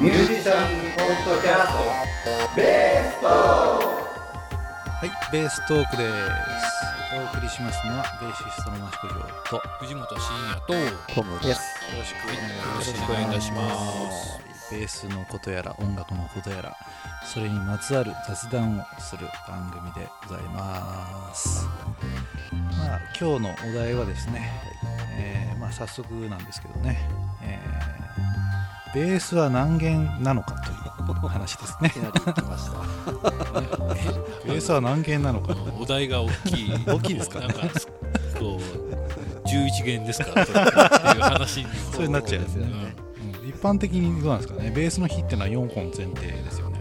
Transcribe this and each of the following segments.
ミュージシャンポッドキャストベーストはい、ベーストークです。お送りしますのはベーシストの益子亮と藤本慎也とよトムですよろしくろしくお願いいたしますベースのことやら音楽のことやらそれにまつわる雑談をする番組でございます。まあ今日のお題はですね、えーまあ早速なんですけどね、えーベースは何弦なのかという話ですね。ベースは何弦なのか。お題が大きい。大きいですかなんかこう11弦ですか？とかっていう話にもそうになっちゃうんですよね。うん。一般的にどうなんですかね？ベースの比っていうのは4本前提ですよね。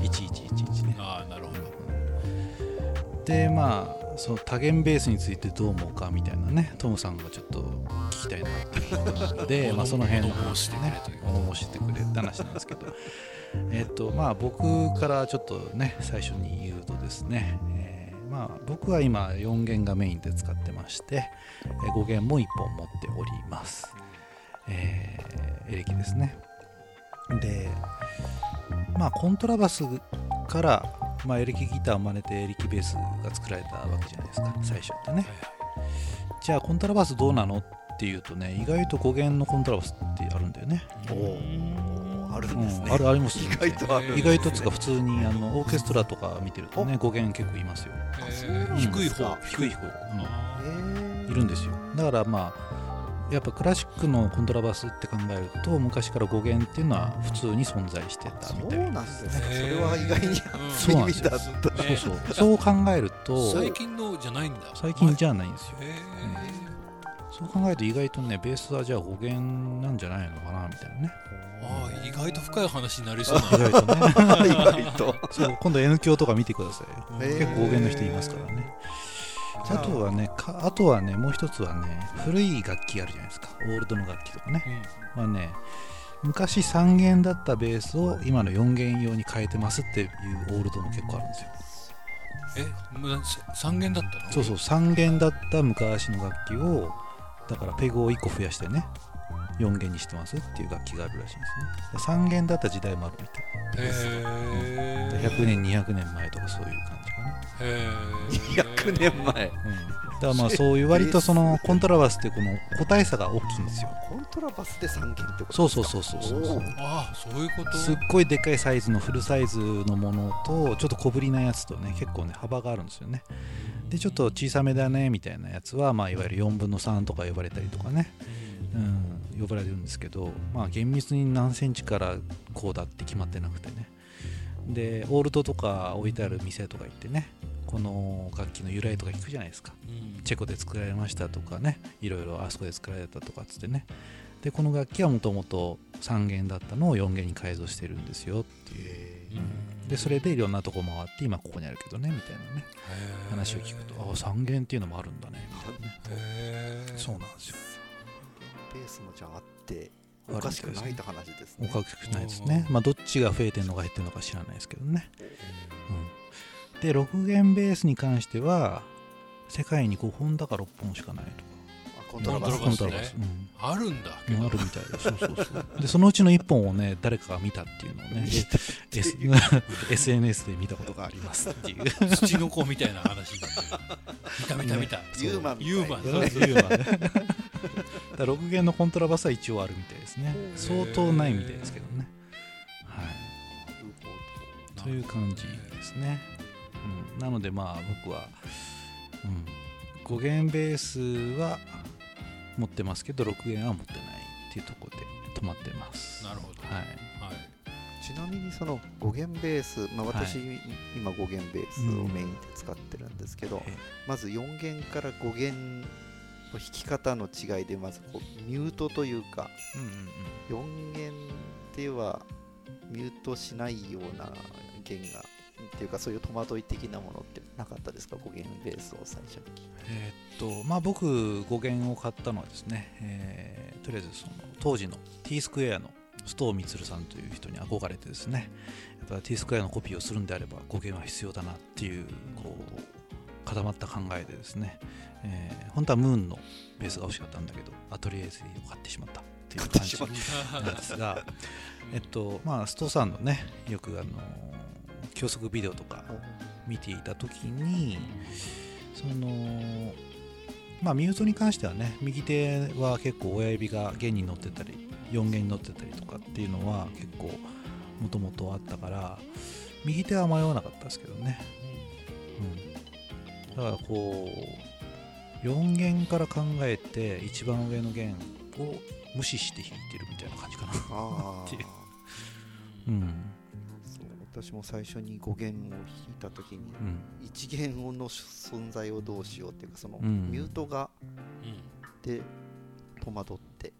1111ね。ああなるほど。でまあその多弦ベースについてどう思うかみたいなね。トムさんがちょっと聞きたいな。っていうので まあその辺。の物申してくれという。物申してくれって話なんですけど。えっとまあ僕からちょっとね最初に言うとですね、えーまあ僕は今4弦がメインで使ってましてえー5弦も1本持っております、えーエレキですね。でまあコントラバスから、まあ、エレキギターを真似てエレキベースが作られたわけじゃないですか。最初ってね。じゃあコントラバスどうなのっていうとね意外と5弦のコントラバスってあるんだよね、あるんですね。うんあるあります意外とある。意外とつうか普通にあのオーケストラとか見てるとね5弦結構いますよ。えー。うん低い方。低い方、うん。いるんですよ。だからまあやっぱクラシックのコントラバスって考えると昔から5弦っていうのは普通に存在してたそみたいうなんですね。それは意外にうん初耳だったそう。そうそう考えると最近のじゃないんだ。最近じゃないんですよ。へそう考えると意外とねベースはじゃあ5弦なんじゃないのかなみたいなね。ーああ意外と深い話になりそう。な 意外とね。意外と。そう今度 N 響とか見てください。結構5弦の人いますからね。あ。とはねかあとはねもう一つはね古い楽器あるじゃないですか。オールドの楽器とかね。うん。まあね昔3弦だったベースを今の4弦用に変えてますっていうオールドも結構あるんですよ。えむ三弦だったの？そうそう3弦だった昔の楽器をだからペグを1個増やしてね4弦にしてますっていう楽器があるらしいんですね。3弦だった時代もあるみたい。へえ100年200年前とかそういう感200年前。うん、だからまあそういう割とそのコントラバスってこの個体差が大きいんですよ。コントラバスで3弦ってことそうそうそうそうそうああそういうこと？すっごいでっかいサイズのフルサイズのものとちょっと小ぶりなやつとね結構ね幅があるんですよね。でちょっと小さめだねみたいなやつはまあいわゆる4分の3とか呼ばれたりとかね、うん、呼ばれるんですけどまあ厳密に何センチからこうだって決まってなくてねでオールドとか置いてある店とか行ってねこの楽器の由来とか聞くじゃないですか。うん。チェコで作られましたとかねいろいろあそこで作られたとかっつってね。でこの楽器はもともと3弦だったのを4弦に改造してるんですよっていう、うんでそれでいろんなとこ回って今ここにあるけどねみたいなね話を聞くとあ3弦っていうのもあるんだねみたいなね。そうなんですよ。ベースもじゃああっておかしくないって話ですね。おかしくないですね。まあどっちが増えてるのか減ってるのか知らないですけどね、うん、で6弦ベースに関しては世界に5本だか6本しかないとか。あコントラバスあるんだうんあるみたいでそうそうそう。でそのうちの1本をね誰かが見たっていうのをね S SNS で見たことがありますっていう。土の子みたいな話見た見た見た。ユーマンみたいユーマンだから6弦のコントラバスは一応あるみたいですね。相当ないみたいですけどね。はい。という感じですね、うん、なのでまあ僕は、うん、5弦ベースは持ってますけど6弦は持ってないっていうところで止まってます。なるほど。はい。はい。ちなみにその5弦ベース、まあ、はい。私、今5弦ベースをメインで使ってるんですけど、えまず4弦から5弦の弾き方の違いでまずこうミュートというかうんうんうん4弦ではミュートしないような弦がっていうかそういう戸惑い的なものってなかったですか？5弦ベースを最初にえーっとまあ僕5弦を買ったのはですね、えーとりあえずその当時の T スクエアの須藤満さんという人に憧れてですねやっぱ T スクエアのコピーをするんであれば5弦は必要だなっていうこう固まった考えでですね、えー本当はムーンのベースが欲しかったんだけどアトリエ SE を買ってしまった。っっていう感じなんですが、えっとまあ、ストさんのねよくあの教則ビデオとか見ていた時にそのまあミュートに関してはね右手は結構親指が弦に乗ってたり4弦に乗ってたりとかっていうのは結構もともとあったから右手は迷わなかったですけどね、うん、だからこう4弦から考えて一番上の弦を無視して弾いてるみたいな感じかな。あっていう。あうん。そう私も最初に5弦を弾いた時にうん。1弦の存在をどうしようっていうかそのうん。ミュートがうん。で戸惑って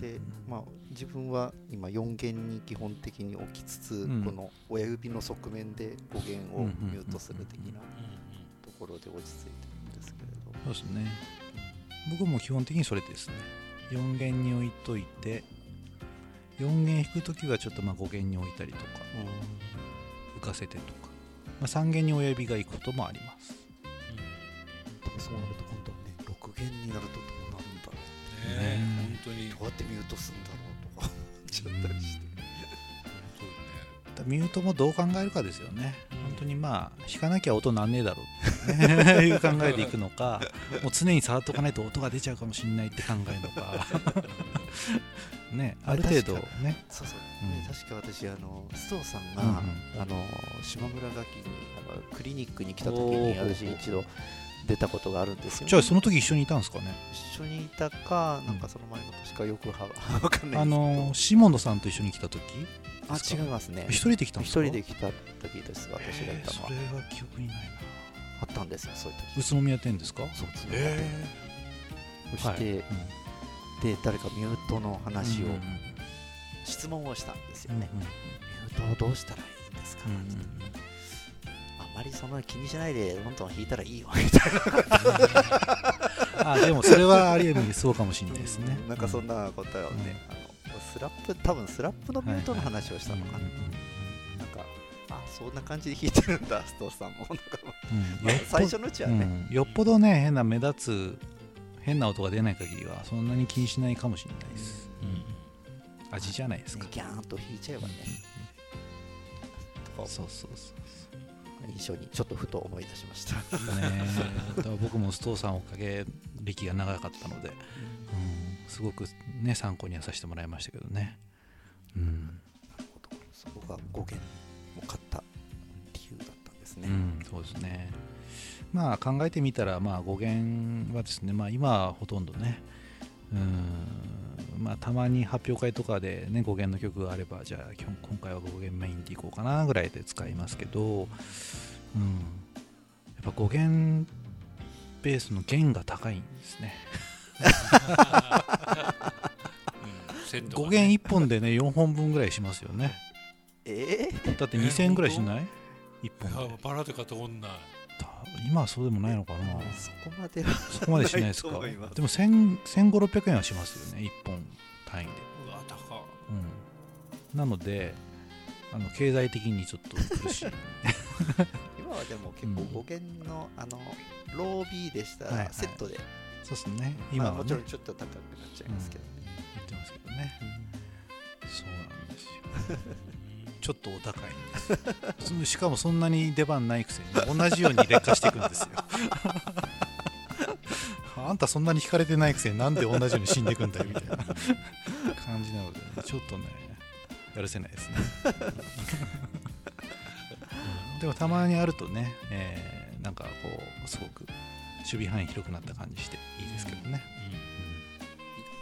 でまあ自分は今4弦に基本的に置きつつうん。この親指の側面で5弦をミュートする的なころで落ち着いてるんですけれど。そうですね。僕も基本的にそれですね。4弦に置いといて4弦弾くときはちょっとまあ5弦に置いたりとか浮かせてとか、まあ、3弦に親指が行くこともあります。でもそうなると今度はね6弦になるとどうなるんだろうね。え。本当に。どうやってミュートするんだろうとか。ちゃったりして。だミュートもどう考えるかですよね。本当にまあ弾かなきゃ音なんねえだろう いう考えでいくのかもう常に触っとかないと音が出ちゃうかもしれないって考えるのか。ねある程度ね。そうそう、うん。ね確か私あの須藤さんが、うんうん。あの島村楽器にあのクリニックに来た時おにー私一度出たことがあるんですよ、じゃあその時一緒にいたんですかね？一緒にいたかなんかその前の年かよくはわかんないあのシモンドさんと一緒に来た時？あ違いますね。一人で来たんで一すか？人で来た時です私がいえーたのは。それが記憶にないなあったんですよそういう時。宇都宮店ですか？そうですね。えそして、はい。で誰かミュートの話を、うんうん質問をしたんですようんね、ミュートをどうしたらいいんですか、うんうんうん。あんまりそんな気にしないでどんどん弾いたらいいよみたいなあでもそれはありえるそうかもしれないですね。うん。なんかそんな答えをね、あのスラップ多分スラップのミュートの話をしたのかな、うんうんうんなんかあそんな感じで弾いてるんだストーさんも。なんか、最初のうちはね、うん。よっぽどね変な目立つ変な音が出ない限りはそんなに気にしないかもしれないです。味じゃないですか。ねギャーンと弾いちゃえばね、とかそうそうそ印象にちょっとふと思い出しました、うね僕もストーさんおかげ歴が長かったので、うん、すごくね参考にはさせてもらいましたけどね。うん、そこが5弦そうですね。まあ考えてみたらまあ語源はですねまあ今はほとんどねうんまあたまに発表会とかでね語源の曲があればじゃあ今今回は語源メインでいこうかなぐらいで使いますけどうんやっぱ語源ベースの弦が高いんですね。語源1本でね4本分ぐらいしますよね。えー？だって2000円ぐらいしない？1本で。バラとかとこんなた今はそうでもないのかな。そこまではそこまでしないですか？でも1000 1500円はしますよね1本単位で、うわ高っ。うん、なのであの経済的にちょっと苦しい。今はでも結構うん5弦のあのロー B でしたはいはい。らセットで、そうですね。まあ、今はね。もちろんちょっと高くなっちゃいますけどね、言ってますけどね。そうなんですよちょっとお高い。しかもそんなに出番ないくせに同じように劣化していくんですよ。あんたそんなに引かれてないくせになんで同じように死んでいくんだよみたいな。感じなので、ちょっとねやるせないですね。うん。でもたまにあるとね、えーなんかこうすごく守備範囲広くなった感じしていいですけどね、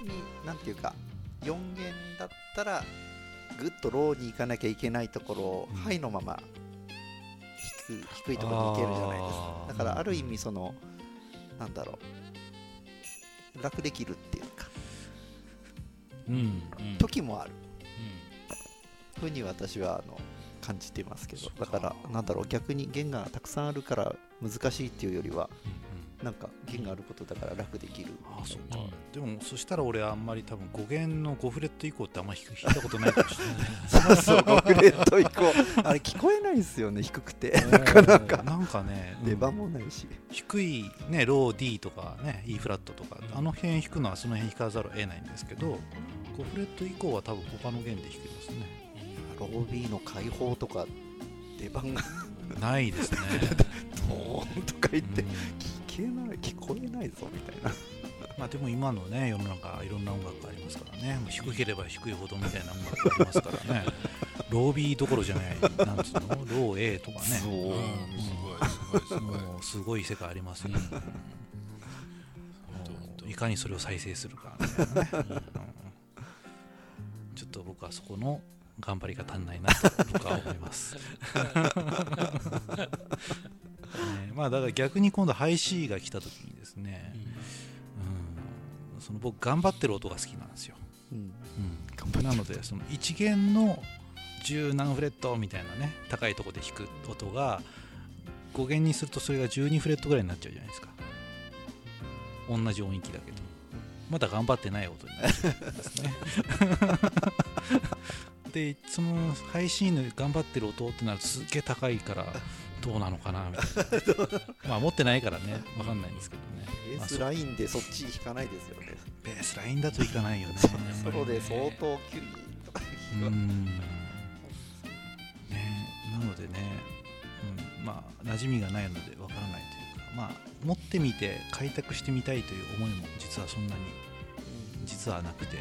意外になんていうか4弦だったらぐっとローに行かなきゃいけないところを、うん。ハイのまま低く低いところに行けるじゃないです。かだからある意味そのなんだろう。楽できるっていうか。うんうん。うん時もある。ふうに私はあの感じていますけど。だからなんだろう。逆に弦がたくさんあるから難しいっていうよりはなんか弦があることだから楽できる。ああそうんでもそしたら俺あんまり多分5弦の5フレット以降ってあんまり弾いたことないかもしれない。そうそう5フレット以降。あれ聞こえないですよね低くて。なかなか。なんかね、うん。出番もないし。低いねロー D とかね E フラットとかあの辺弾くのはその辺弾かざるを得ないんですけど5フレット以降は多分他の弦で弾けますね。ロービーの解放とか出番が。ないですね。ドーンとか言ってうん聞けない聞こえないぞみたいな。まあでも今のね世の中いろんな音楽がありますからね。もう低ければ低いほどみたいな音楽がありますからね。ロービーどころじゃないなんつうの？ロー A とかね。そううんすごいすごいすごい。もうすごい世界ありますね、いかにそれを再生するかみたいなね、うん。ちょっと僕はそこの頑張りが足んないなと僕は思います、ね まあだから逆に今度ハイ C が来た時にですね、うん、その僕頑張ってる音が好きなんですよ、うん。うん、なのでその1弦の10何フレットみたいなね高いところで弾く音が5弦にするとそれが12フレットぐらいになっちゃうじゃないですか。同じ音域だけど。まだ頑張ってない音になっちゃうんですね でそのハイ C の頑張ってる音ってなるとすっげえ高いからどうなのかなみたいな。まあ持ってないからね分かんないんですけどね。ベースラインでそっち弾かないですよね。ベースラインだといかないよね。ソロで相当キュリーとかうん。ねなのでね、うん、まあ馴染みがないのでわからないというかまあ持ってみて開拓してみたいという思いも実はそんなに実はなくて、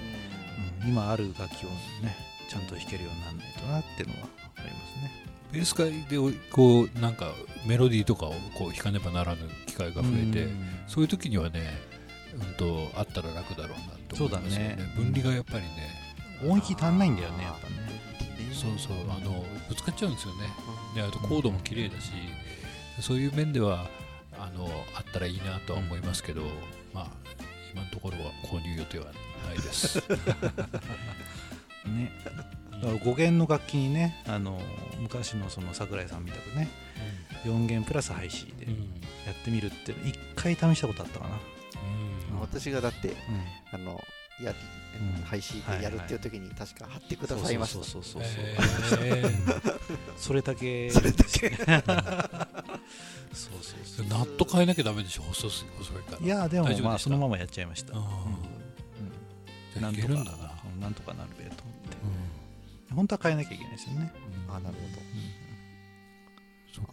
うん、今ある楽器をねちゃんと弾けるようにならないとなっていうのはありますね。ベース界でこうなんかメロディーとかをこう弾かねばならぬ機会が増えて、うん。そういう時にはね、うん、とあったら楽だろうなと思いますよね。そうだね。分離がやっぱりね音域足んないんだよねやっぱね。そうそうあのぶつかっちゃうんですよね。であとコードも綺麗だし、そういう面ではあのあったらいいなとは思いますけど、まあ今のところは購入予定はないです。ね。だから5弦の楽器にねあの昔のその桜井さんみたくね4弦プラスハイ C でうん。やってみるっていうの一回試したことあったかな、うん。私がだってうん。あのやりうん。配信でやるっていう時に確か貼ってくださいました。そうそうそうそう、え それだけ。それだけ。そうそうそうーナット変えなきゃダメでしょ細す細いから。いやでもまあそのままやっちゃいました、うん。じゃあなんとかいけるんだな、うんとかなるべと思って。本当は変えなきゃいけないですよね。あなるそっ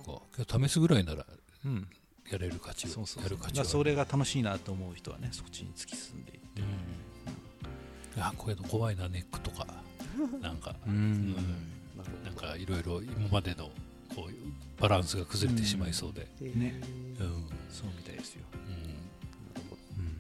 か。試すぐらいならうん、うんやれる価値をそうそうやる価値は。だからそれが楽しいなと思う人はねそっちに突き進んでいって。いやこういうの怖いなネックとか。なんか、う うん。ほど。なんかいろいろ今までのこういうバランスが崩れてしまいそうで、どね。うん。そうみたいですよ、なるほど。うん。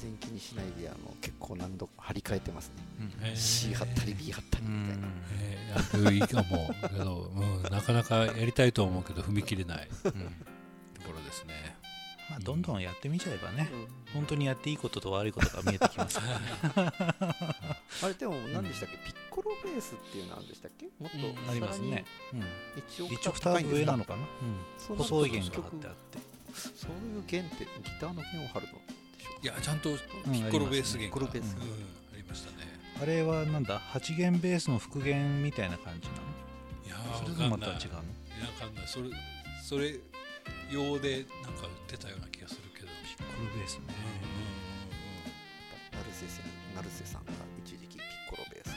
全然気にしないであの結構何度か張り替えてますね。へー。C 貼ったり B 貼ったりうみたいな、ん。えー、いやいいかもけど、うん、なかなかやりたいとは思うけど踏み切れない。ところですね。まあ、どんどんやってみちゃえばね、うん。本当にやっていいことと悪いことが見えてきます あれでも何でしたっけ、ピッコロベースっていうのあるんでしたっけ？もっとうん。ありますね、うん、さらに1オク一んですか上なのかな、そううん、細い弦が貼曲ってあって。そういう弦ってギターの弦を張るの？でしょいやちゃんとピうんッコロベース弦が、ピッコロベースうんありましたね。あれはなんだ？8弦ベースの復弦みたいな感じなの？いやそれとまた違うの？いやわかんない。それそれ用でなんか売ってたような気がするけど、ピッコロベースね。成瀬さん成瀬さんが一時期ピッコロベースっ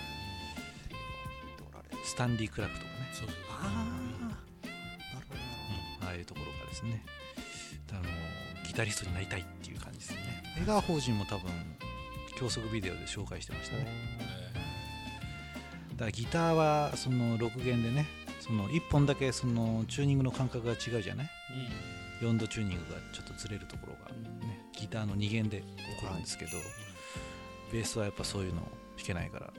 ていうのを言っておられるスタンディ・クラフとかねそうそう。ああなるほど。ああいうところがですね。あのギタリストになりたいっていう感じですね。江川法人も多分教則ビデオで紹介してましたね。だからギターはその6弦でねその1本だけそのチューニングの感覚が違うじゃない？4度チューニングがちょっとずれるところが、ね、ギターの2弦で起こるんですけど、ベースはやっぱそういうのを弾けないから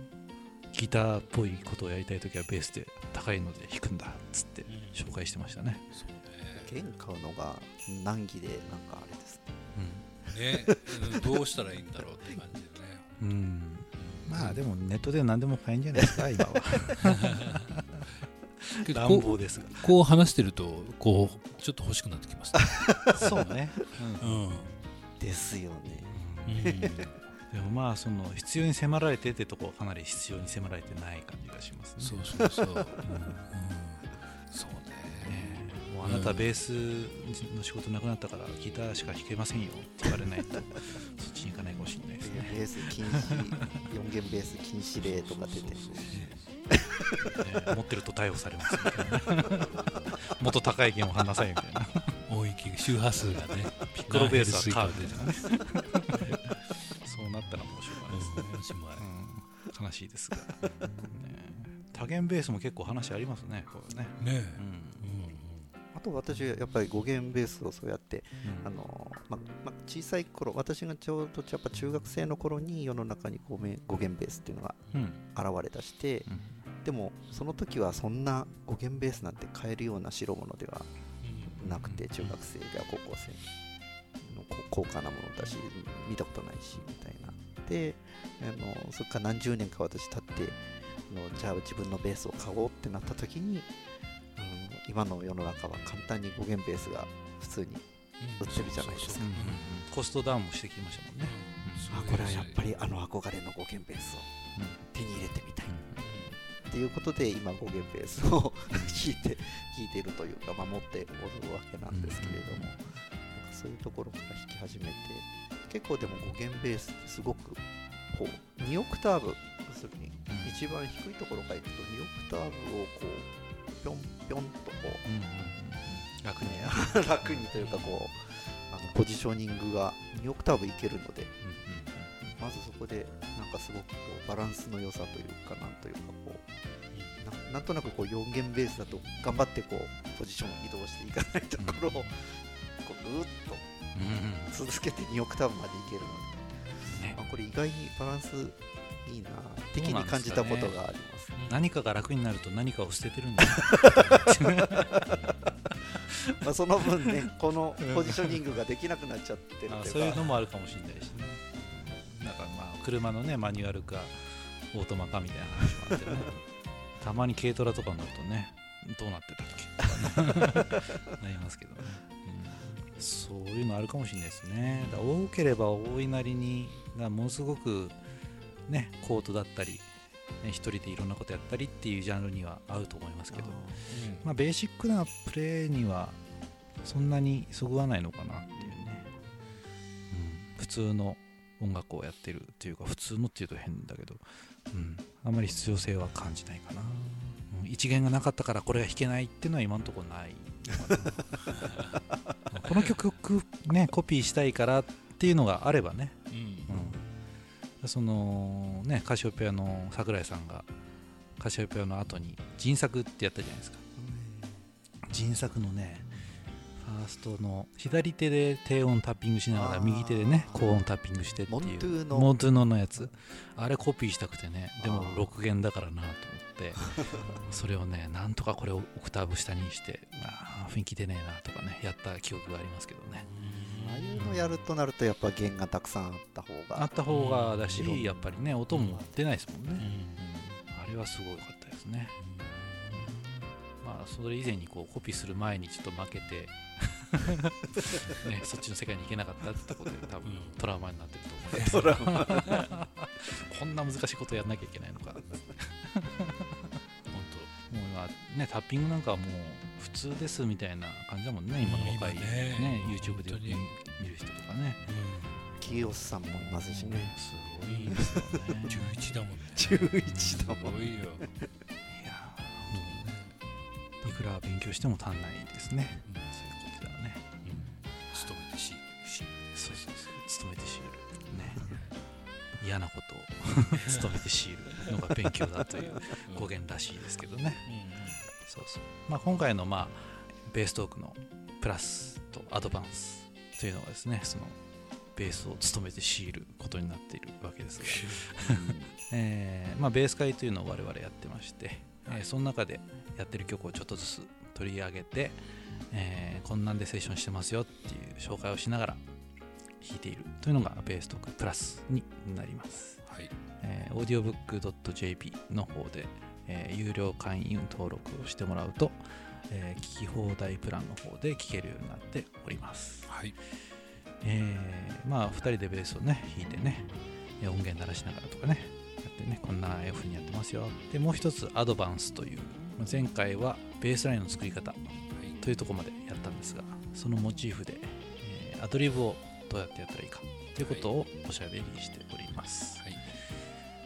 ギターっぽいことをやりたい時はベースで高いので弾くんだっつってうん。紹介してましたね、そう弦買うのが難儀でなんかあれですね。ねね、うんどうしたらいいんだろうって感じでね。うん、うん、まあでもネットで何でも買えんじゃないですか 今は。乱暴ですが。こう話してるとこうちょっと欲しくなってきますね、そうね、うん。うん。ですよね。でもまあその必要に迫られてってとこはかなり必要に迫られてない感じがしますね。そうそうそう、うん。うん。そうねねもうあなたベースの仕事なくなったからギターしか弾けませんよ。って言われないと そっちに行かないかもしれないですね。ベベース禁止4弦ベース禁止令とか出て。ね。持ってると逮捕されますみたいな。もっと高い弦を離さえみたいな。音域周波数がねピッコロベースはカーブ出でてますそうなったらもうしょうがないですね、うん、悲しいですが、ね、多弦ベースも結構話ありますねこれね、ねえ。うんあと私やっぱり5弦ベースをそうやってうん。あのまま小さい頃私がちょうどやっぱ中学生の頃に世の中に5弦 ,5 弦ベースっていうのがうん。現れ出してうん。でもその時はそんな5弦ベースなんて買えるような代物ではうん。なくて中学生や高校生のこ高価なものだし見たことないしみたいな。であのそれから何十年か私経ってあのじゃあ自分のベースを買おうってなった時に今の世の中は簡単に5弦ベースが普通に売ってるじゃないですか。うんうんう。ん。コストダウンもしてきましたもんね、あこれはやっぱりあの憧れの5弦ベースを手に入れてみたい。っていうことで今5弦ベースを弾いて弾いているというか、まあ、持っておるわけなんですけれども、なんかそういうところから弾き始めて結構でも5弦ベースってすごくこう2オクターブ要するにうん。一番低いところからいくと2オクターブをこうぴょんぴょんとこううんうんうん楽にね。楽にというかこうあのポジショニングが2オクターブいけるのでまずそこでなんかすごくこうバランスの良さというかなんというかこうななんとなくこう4弦ベースだと頑張ってこうポジションを移動していかないところをこうぐーっうんうんと続けて2オクターブまでいけるので、ね。あこれ意外にバランスいいな的に感じたことがあります。何かが楽になると何かを捨ててるんだ。よ まあその分ねこのポジショニングができなくなっちゃってるあというか。そういうのもあるかもしれないしね。なんかまあ車のねマニュアルかオートマかみたいな話もあってね。たまに軽トラとかになるとねどうなってたっけ？なりますけどね、うん、そういうのあるかもしれないですね。多ければ多いなりにものすごくねコートだったりね一人でいろんなことやったりっていうジャンルには合うと思いますけど。まあ、ベーシックなプレーにはそんなにそぐわないのかなっていうね、うん、普通の音楽をやってるっていうか普通のっていうと変だけど、うん、あんまり必要性は感じないかな、うん、一弦がなかったからこれが弾けないっていうのは今のところない この曲ねコピーしたいからっていうのがあればね、うん、そのねカシオペアの桜井さんがカシオペアの後に人作ってやったじゃないですか。人作のねファーストの左手で低音タッピングしながら右手でね高音タッピングしてっていうモントゥーの。モントゥーノのやつ。あれコピーしたくてねでもあー6弦だからなと思って それをねなんとかこれをオクターブ下にしてあー雰囲気出ねえなとかねやった記憶がありますけどねああいうのやるとなるとやっぱ弦がたくさんあった方が。あった方がだしうん。やっぱりね音も出ないですもんね、うんうんあれはすごかったですね。まあそれ以前にこうコピーする前にちょっと負けて ね、そっちの世界に行けなかったってことで多分うんトラウマになってると思いますド ラマ。こんな難しいことやんなきゃいけないのかもう本今ねタッピングなんかはもう普通ですみたいな感じだもんね今の若い今ね。ね YouTube で本当に。見る人とかね。キヨスさんもいますしね。すごいですよね。当11だもんね。11だもんすごいよ。いやーいくら勉強しても足んないですね。うん。そういうことだね。勤めてししそうそうそう。勤めて強いるね。嫌なことを。勤めて強いるのが勉強だという語源らしいですけどねそうそう、まあ、今回の、まあ、ベーストークのプラスとアドバンスというのがですねそのベースを務めて強いることになっているわけですが、えーまあ、ベース会というのを我々やってまして、えーその中でやってる曲をちょっとずつ取り上げて、えーこんなんでセッションしてますよっていう紹介をしながら弾いているというのがベーストークプラスになります。はい。えー、audiobook.jp の方で、えー有料会員登録をしてもらうと、えー聞き放題プランの方で聴けるようになっております。はい。えーまあ2人でベースをね弾いてねえー音源鳴らしながらとかねやってねこんな風にやってますよ。でもう一つアドバンスというまあ前回はベースラインの作り方というところまでやったんですがそのモチーフで、えーアドリブをどうやってやったらいいかということをおしゃべりしております、はい。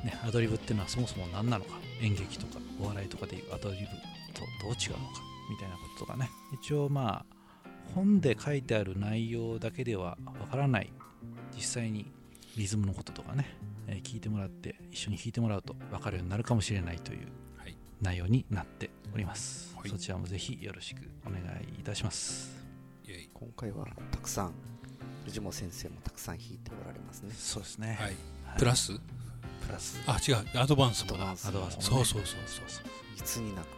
ね、アドリブっていうのはそもそも何なのか演劇とかお笑いとかでいうアドリブとどう違うのかみたいなこととかね。一応まあ本で書いてある内容だけではわからない。実際にリズムのこととかね、えー聞いてもらって一緒に弾いてもらうと分かるようになるかもしれないというはい内容になっております、はい。そちらもぜひよろしくお願いいたします。今回はたくさん藤本先生もたくさん弾いておられますね。そうですね、はい。はい。プラス？プラスあ違う。アドバンスも。だアドバンスアドバンスもね。そうそうそうそうそう。いつになくい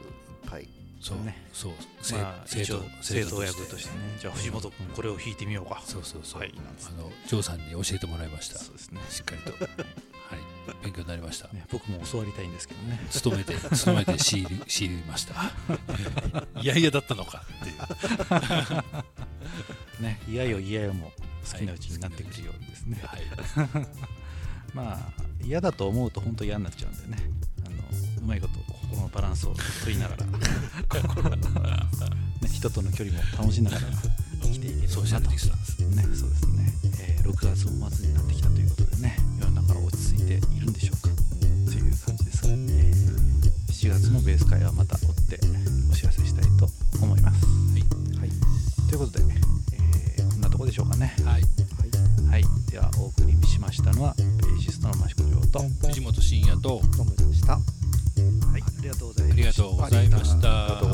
っぱいそう。ねそう生徒役としてね。じゃあ藤本君これを弾いてみようか。そうそうそう、はいあのジョーさんに教えてもらいました。そうですね。しっかりと。はい。勉強になりました。ね僕も教わりたいんですけどね。勤めて勤めて仕入り 仕入りました。いやいやだったのか。っていうねいやよいやよも好きなうちになってくるようですね、はい。まあ嫌だと思うと本当嫌になっちゃうんでね。あのうまいこと心のバランスを取りながら。ね、人との距離も保ちながら生きていけるソーシャルディスタンスね。そうですね、えー6月も末になってきたということでね世の中は落ち着いているんでしょうか。という感じですが、えー7月のベース会はまた追ってお知らせしたいと思います。はい。ということで、えーこんなとこでしょうかね。はい。はい。ではお送りしましたのはとは藤本慎也と。どうもでした。いありがとうございありがとうございました。ありがとうございました